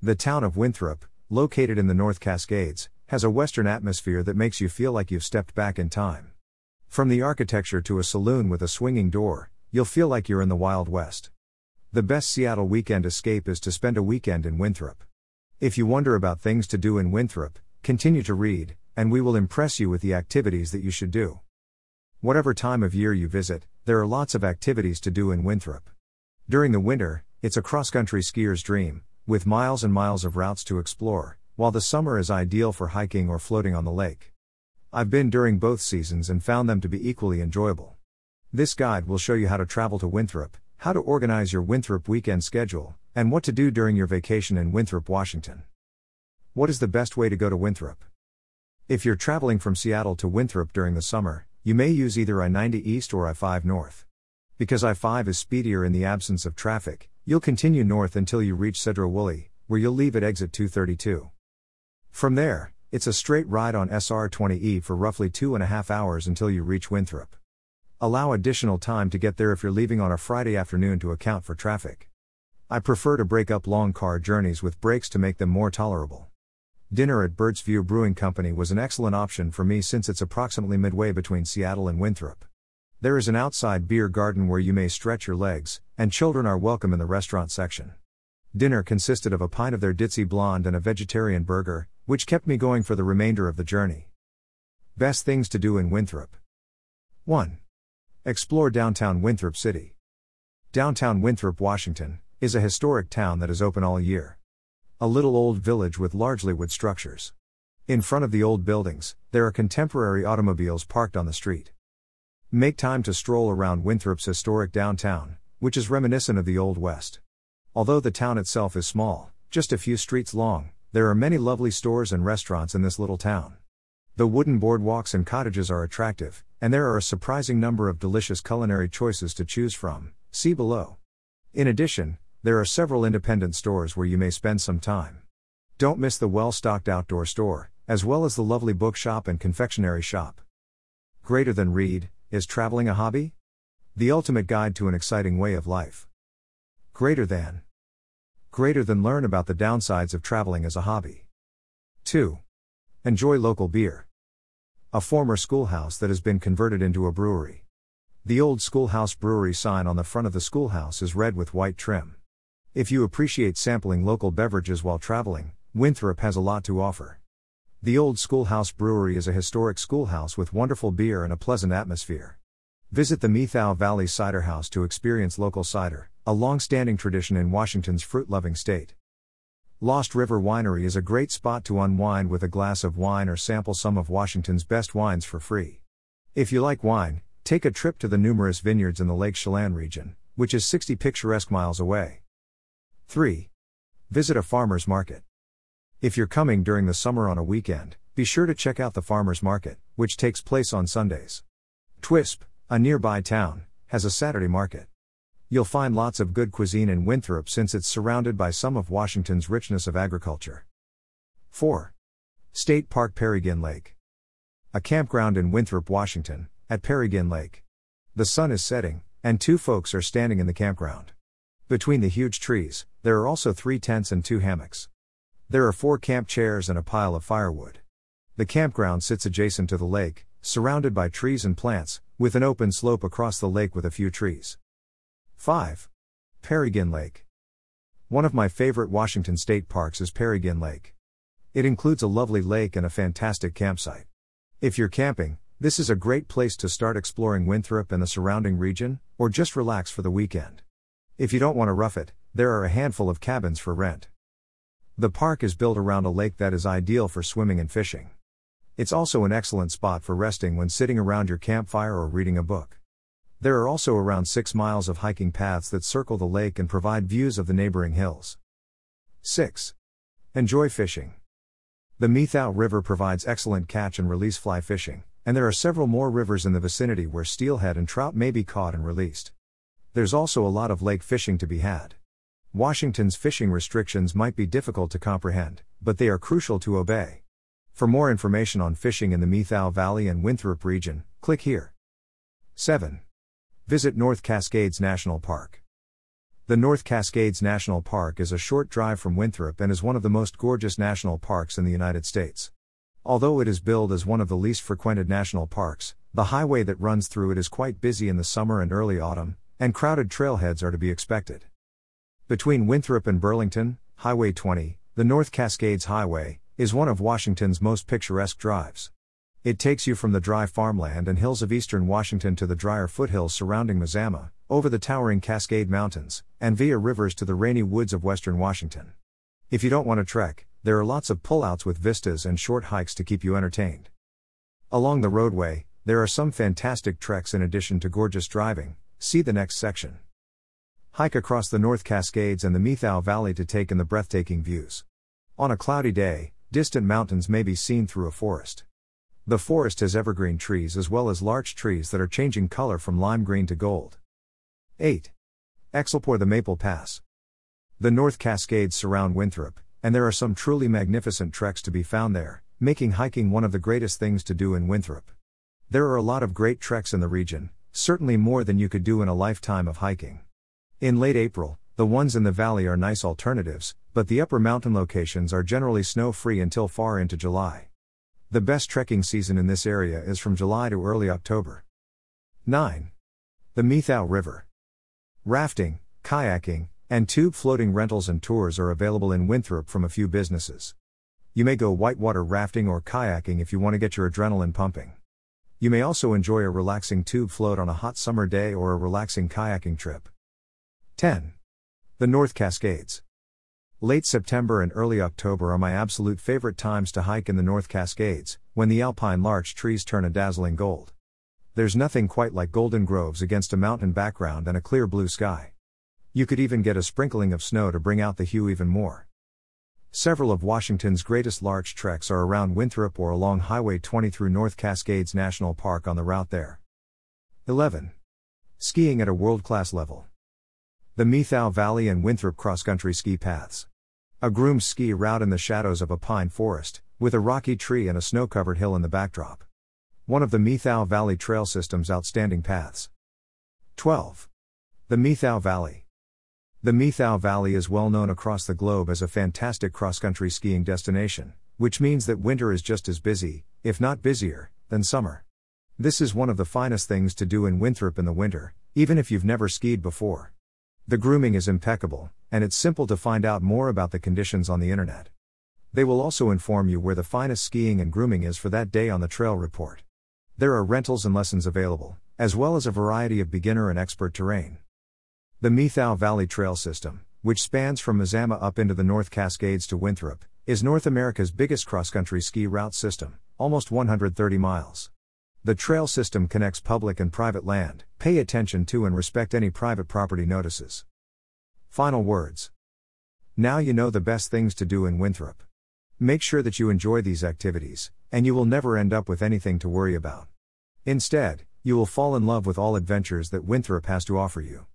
The town of Winthrop, located in the North Cascades, has a Western atmosphere that makes you feel like you've stepped back in time. From the architecture to a saloon with a swinging door, you'll feel like you're in the Wild West. The best Seattle weekend escape is to spend a weekend in Winthrop. If you wonder about things to do in Winthrop, continue to read, and we will impress you with the activities that you should do. Whatever time of year you visit, there are lots of activities to do in Winthrop. During the winter, it's a cross country skier's dream, with miles and miles of routes to explore, while the summer is ideal for hiking or floating on the lake. I've been during both seasons and found them to be equally enjoyable. This guide will show you how to travel to Winthrop, how to organize your Winthrop weekend schedule, and what to do during your vacation in Winthrop, Washington. What is the best way to go to Winthrop? If you're traveling from Seattle to Winthrop during the summer, you may use either I 90 East or I 5 North. Because I 5 is speedier in the absence of traffic, you'll continue north until you reach Sedro-Woolley, where you'll leave at exit 232. From there, it's a straight ride on SR 20E for roughly two and a half hours until you reach Winthrop. Allow additional time to get there if you're leaving on a Friday afternoon to account for traffic. I prefer to break up long car journeys with breaks to make them more tolerable. Dinner at Birdsview Brewing Company was an excellent option for me since it's approximately midway between Seattle and Winthrop. There is an outside beer garden where you may stretch your legs, and children are welcome in the restaurant section. Dinner consisted of a pint of their Ditzy Blonde and a vegetarian burger, which kept me going for the remainder of the journey. Best things to do in Winthrop 1. Explore downtown Winthrop City. Downtown Winthrop, Washington, is a historic town that is open all year. A little old village with largely wood structures. In front of the old buildings, there are contemporary automobiles parked on the street. Make time to stroll around Winthrop's historic downtown, which is reminiscent of the Old West. Although the town itself is small, just a few streets long, there are many lovely stores and restaurants in this little town. The wooden boardwalks and cottages are attractive, and there are a surprising number of delicious culinary choices to choose from. See below. In addition, there are several independent stores where you may spend some time. Don't miss the well stocked outdoor store, as well as the lovely bookshop and confectionery shop. Greater than read, is traveling a hobby? The ultimate guide to an exciting way of life. Greater than. Greater than learn about the downsides of traveling as a hobby. 2. Enjoy local beer. A former schoolhouse that has been converted into a brewery. The old schoolhouse brewery sign on the front of the schoolhouse is red with white trim. If you appreciate sampling local beverages while traveling, Winthrop has a lot to offer. The Old Schoolhouse Brewery is a historic schoolhouse with wonderful beer and a pleasant atmosphere. Visit the Methow Valley Cider House to experience local cider, a long standing tradition in Washington's fruit loving state. Lost River Winery is a great spot to unwind with a glass of wine or sample some of Washington's best wines for free. If you like wine, take a trip to the numerous vineyards in the Lake Chelan region, which is 60 picturesque miles away. 3. Visit a farmer's market. If you're coming during the summer on a weekend, be sure to check out the farmer's market, which takes place on Sundays. Twisp, a nearby town, has a Saturday market. You'll find lots of good cuisine in Winthrop since it's surrounded by some of Washington's richness of agriculture. 4. State Park Pearrygin Lake. A campground in Winthrop, Washington, at Pearrygin Lake. The sun is setting, and two folks are standing in the campground. Between the huge trees, there are also three tents and two hammocks. There are four camp chairs and a pile of firewood. The campground sits adjacent to the lake, surrounded by trees and plants, with an open slope across the lake with a few trees. 5. Pearrygin Lake. One of my favorite Washington state parks is Pearrygin Lake. It includes a lovely lake and a fantastic campsite. If you're camping, this is a great place to start exploring Winthrop and the surrounding region, or just relax for the weekend. If you don't want to rough it, there are a handful of cabins for rent. The park is built around a lake that is ideal for swimming and fishing. It's also an excellent spot for resting when sitting around your campfire or reading a book. There are also around 6 miles of hiking paths that circle the lake and provide views of the neighboring hills. 6. Enjoy fishing. The Methow River provides excellent catch and release fly fishing, and there are several more rivers in the vicinity where steelhead and trout may be caught and released. There's also a lot of lake fishing to be had. Washington's fishing restrictions might be difficult to comprehend, but they are crucial to obey. For more information on fishing in the Methow Valley and Winthrop region, click here. 7. Visit North Cascades National Park. The North Cascades National Park is a short drive from Winthrop and is one of the most gorgeous national parks in the United States. Although it is billed as one of the least frequented national parks, the highway that runs through it is quite busy in the summer and early autumn, and crowded trailheads are to be expected. Between Winthrop and Burlington, Highway 20, the North Cascades Highway, is one of Washington's most picturesque drives. It takes you from the dry farmland and hills of eastern Washington to the drier foothills surrounding Mazama, over the towering Cascade Mountains, and via rivers to the rainy woods of western Washington. If you don't want to trek, there are lots of pullouts with vistas and short hikes to keep you entertained. Along the roadway, there are some fantastic treks in addition to gorgeous driving. See the next section. Hike across the North Cascades and the Methow Valley to take in the breathtaking views. On a cloudy day, distant mountains may be seen through a forest. The forest has evergreen trees as well as larch trees that are changing color from lime green to gold. 8. Excelpoor the Maple Pass. The North Cascades surround Winthrop, and there are some truly magnificent treks to be found there, making hiking one of the greatest things to do in Winthrop. There are a lot of great treks in the region, certainly more than you could do in a lifetime of hiking. In late April, the ones in the valley are nice alternatives, but the upper mountain locations are generally snow free until far into July. The best trekking season in this area is from July to early October. 9. The Methow River. Rafting, kayaking, and tube floating rentals and tours are available in Winthrop from a few businesses. You may go whitewater rafting or kayaking if you want to get your adrenaline pumping. You may also enjoy a relaxing tube float on a hot summer day or a relaxing kayaking trip. 10. The North Cascades. Late September and early October are my absolute favorite times to hike in the North Cascades, when the alpine larch trees turn a dazzling gold. There's nothing quite like golden groves against a mountain background and a clear blue sky. You could even get a sprinkling of snow to bring out the hue even more. Several of Washington's greatest larch treks are around Winthrop or along Highway 20 through North Cascades National Park on the route there. 11. Skiing at a world class level. The Methow Valley and Winthrop cross country ski paths. A groomed ski route in the shadows of a pine forest, with a rocky tree and a snow covered hill in the backdrop one of the Methow Valley Trail System's outstanding paths. 12. The Methow Valley. The Methow Valley is well known across the globe as a fantastic cross country skiing destination, which means that winter is just as busy, if not busier, than summer. This is one of the finest things to do in Winthrop in the winter, even if you've never skied before. The grooming is impeccable, and it's simple to find out more about the conditions on the internet. They will also inform you where the finest skiing and grooming is for that day on the trail report. There are rentals and lessons available, as well as a variety of beginner and expert terrain. The Methow Valley Trail System, which spans from Mazama up into the North Cascades to Winthrop, is North America's biggest cross country ski route system, almost 130 miles. The trail system connects public and private land. Pay attention to and respect any private property notices. Final words. Now you know the best things to do in Winthrop. Make sure that you enjoy these activities, and you will never end up with anything to worry about. Instead, you will fall in love with all adventures that Winthrop has to offer you.